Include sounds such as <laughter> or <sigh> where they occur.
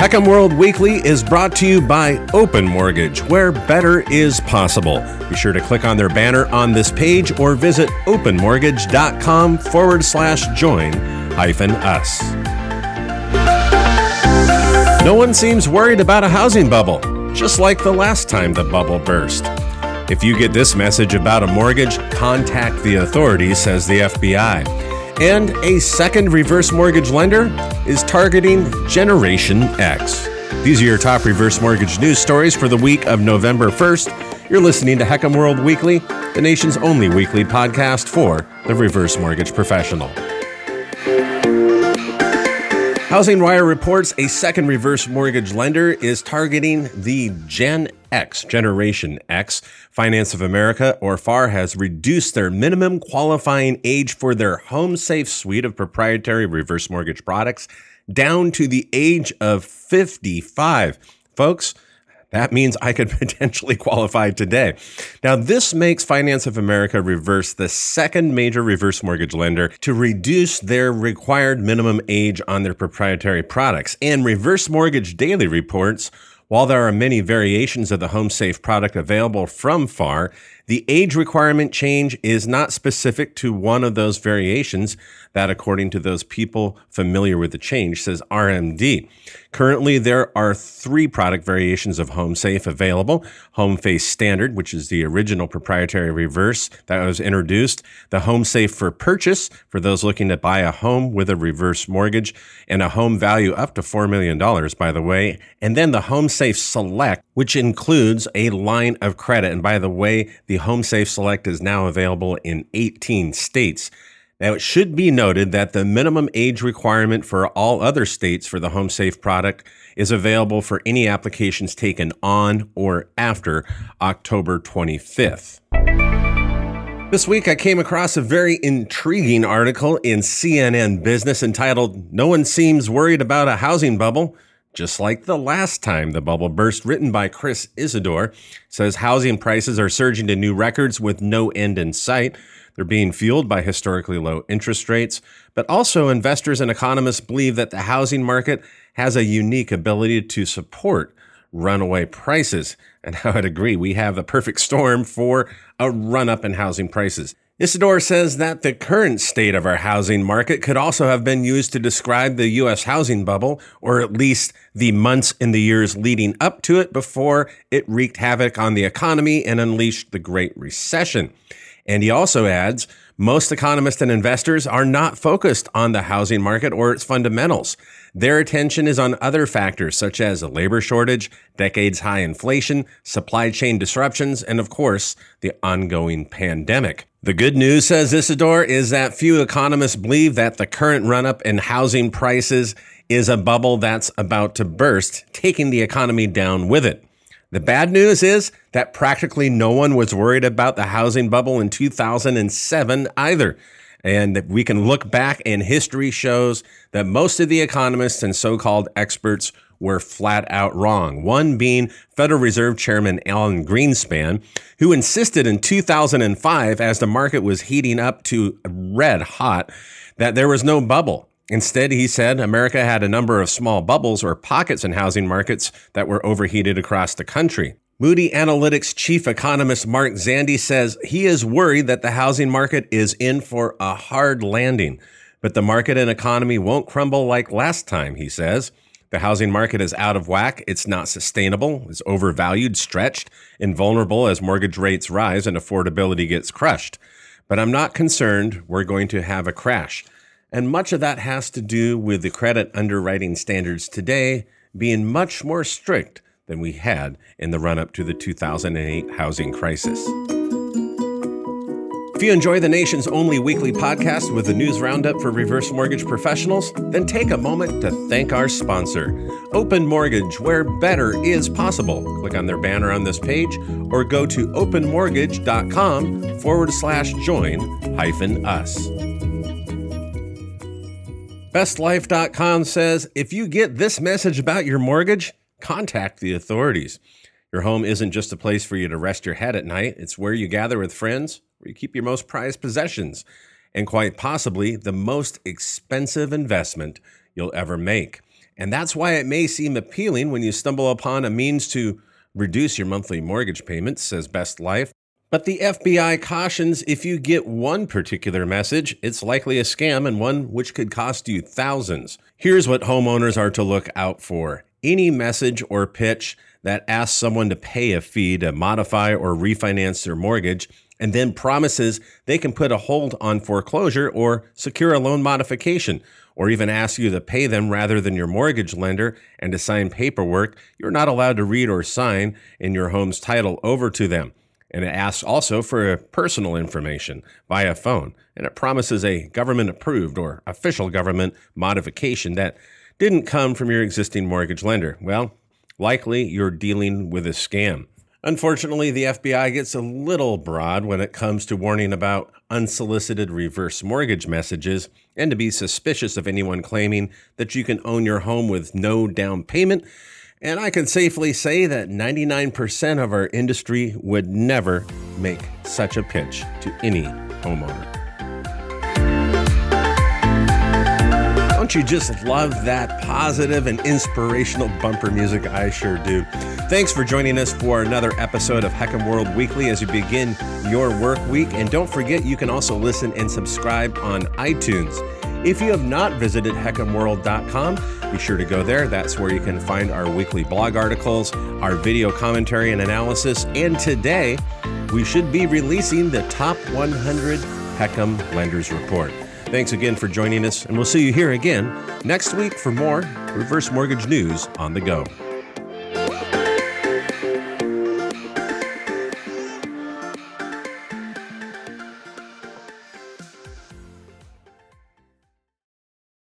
HECM World Weekly is brought to you by Open Mortgage, where better is possible. Be sure to click on their banner on this page or visit openmortgage.com forward slash join hyphen us. No one seems worried about a housing bubble, just like the last time the bubble burst. If you get this message about a mortgage, contact the authorities, says the FBI. And a second reverse mortgage lender is targeting Generation X. These are your top reverse mortgage news stories for the week of November 1st. You're listening to HECM World Weekly, the nation's only weekly podcast for the reverse mortgage professional. Housing Wire reports a second reverse mortgage lender is targeting the Gen X, Generation X. Finance of America, or FAR, has reduced their minimum qualifying age for their home safe suite of proprietary reverse mortgage products down to the age of 55. Folks, that means I could <laughs> potentially qualify today. Now, this makes Finance of America Reverse the second major reverse mortgage lender to reduce their required minimum age on their proprietary products. And Reverse Mortgage Daily reports while there are many variations of the Home Safe product available from FAR, the age requirement change is not specific to one of those variations that, according to those people familiar with the change, says RMD. Currently, there are three product variations of Home Safe available Home Safe Standard, which is the original proprietary reverse that was introduced, the Home Safe for Purchase, for those looking to buy a home with a reverse mortgage, and a home value up to $4 million, by the way, and then the Home Safe Select, which includes a line of credit. And by the way, the Home Safe Select is now available in 18 states. Now, it should be noted that the minimum age requirement for all other states for the Home Safe product is available for any applications taken on or after October 25th. This week, I came across a very intriguing article in CNN Business entitled, No One Seems Worried About a Housing Bubble. Just like the last time the bubble burst, written by Chris Isidore, says housing prices are surging to new records with no end in sight. They're being fueled by historically low interest rates, but also investors and economists believe that the housing market has a unique ability to support runaway prices. And <laughs> I would agree, we have the perfect storm for a run up in housing prices. Isidore says that the current state of our housing market could also have been used to describe the U.S. housing bubble, or at least the months and the years leading up to it before it wreaked havoc on the economy and unleashed the Great Recession. And he also adds most economists and investors are not focused on the housing market or its fundamentals. Their attention is on other factors such as a labor shortage, decades high inflation, supply chain disruptions, and of course, the ongoing pandemic. The good news, says Isidore, is that few economists believe that the current run up in housing prices is a bubble that's about to burst, taking the economy down with it. The bad news is that practically no one was worried about the housing bubble in 2007 either. And we can look back, and history shows that most of the economists and so called experts were flat out wrong. One being Federal Reserve Chairman Alan Greenspan, who insisted in 2005, as the market was heating up to red hot, that there was no bubble. Instead, he said America had a number of small bubbles or pockets in housing markets that were overheated across the country. Moody Analytics chief economist Mark Zandi says he is worried that the housing market is in for a hard landing. But the market and economy won't crumble like last time, he says. The housing market is out of whack. It's not sustainable. It's overvalued, stretched, and vulnerable as mortgage rates rise and affordability gets crushed. But I'm not concerned we're going to have a crash. And much of that has to do with the credit underwriting standards today being much more strict than we had in the run up to the 2008 housing crisis. If you enjoy the nation's only weekly podcast with a news roundup for reverse mortgage professionals, then take a moment to thank our sponsor, Open Mortgage, where better is possible. Click on their banner on this page or go to openmortgage.com forward slash join hyphen us. BestLife.com says if you get this message about your mortgage, contact the authorities. Your home isn't just a place for you to rest your head at night, it's where you gather with friends, where you keep your most prized possessions, and quite possibly the most expensive investment you'll ever make. And that's why it may seem appealing when you stumble upon a means to reduce your monthly mortgage payments, says Best Life. But the FBI cautions if you get one particular message, it's likely a scam and one which could cost you thousands. Here's what homeowners are to look out for any message or pitch that asks someone to pay a fee to modify or refinance their mortgage and then promises they can put a hold on foreclosure or secure a loan modification, or even ask you to pay them rather than your mortgage lender and to sign paperwork you're not allowed to read or sign in your home's title over to them. And it asks also for personal information via phone, and it promises a government approved or official government modification that didn't come from your existing mortgage lender. Well, likely you're dealing with a scam. Unfortunately, the FBI gets a little broad when it comes to warning about unsolicited reverse mortgage messages and to be suspicious of anyone claiming that you can own your home with no down payment. And I can safely say that 99% of our industry would never make such a pitch to any homeowner. Don't you just love that positive and inspirational bumper music? I sure do. Thanks for joining us for another episode of HECM World Weekly as you begin your work week. And don't forget, you can also listen and subscribe on iTunes. If you have not visited hecmworld.com, be sure to go there. That's where you can find our weekly blog articles, our video commentary and analysis. And today, we should be releasing the top 100 HECM Lenders Report. Thanks again for joining us, and we'll see you here again next week for more reverse mortgage news on the go.